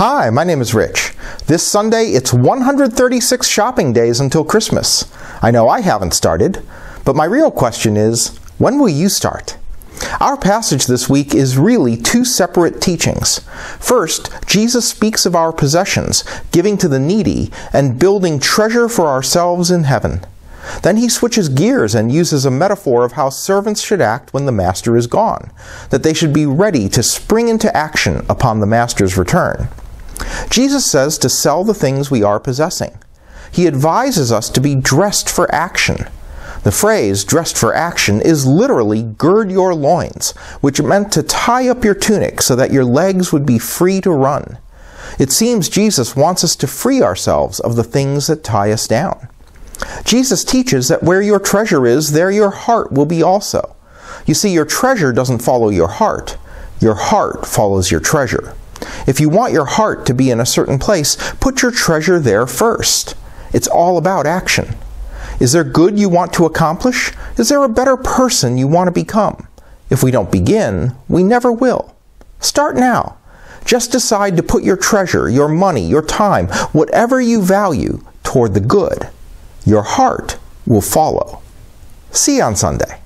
Hi, my name is Rich. This Sunday, it's 136 shopping days until Christmas. I know I haven't started, but my real question is when will you start? Our passage this week is really two separate teachings. First, Jesus speaks of our possessions, giving to the needy, and building treasure for ourselves in heaven. Then he switches gears and uses a metaphor of how servants should act when the master is gone, that they should be ready to spring into action upon the master's return. Jesus says to sell the things we are possessing. He advises us to be dressed for action. The phrase dressed for action is literally gird your loins, which meant to tie up your tunic so that your legs would be free to run. It seems Jesus wants us to free ourselves of the things that tie us down. Jesus teaches that where your treasure is, there your heart will be also. You see, your treasure doesn't follow your heart, your heart follows your treasure. If you want your heart to be in a certain place, put your treasure there first. It's all about action. Is there good you want to accomplish? Is there a better person you want to become? If we don't begin, we never will. Start now. Just decide to put your treasure, your money, your time, whatever you value, toward the good. Your heart will follow. See you on Sunday.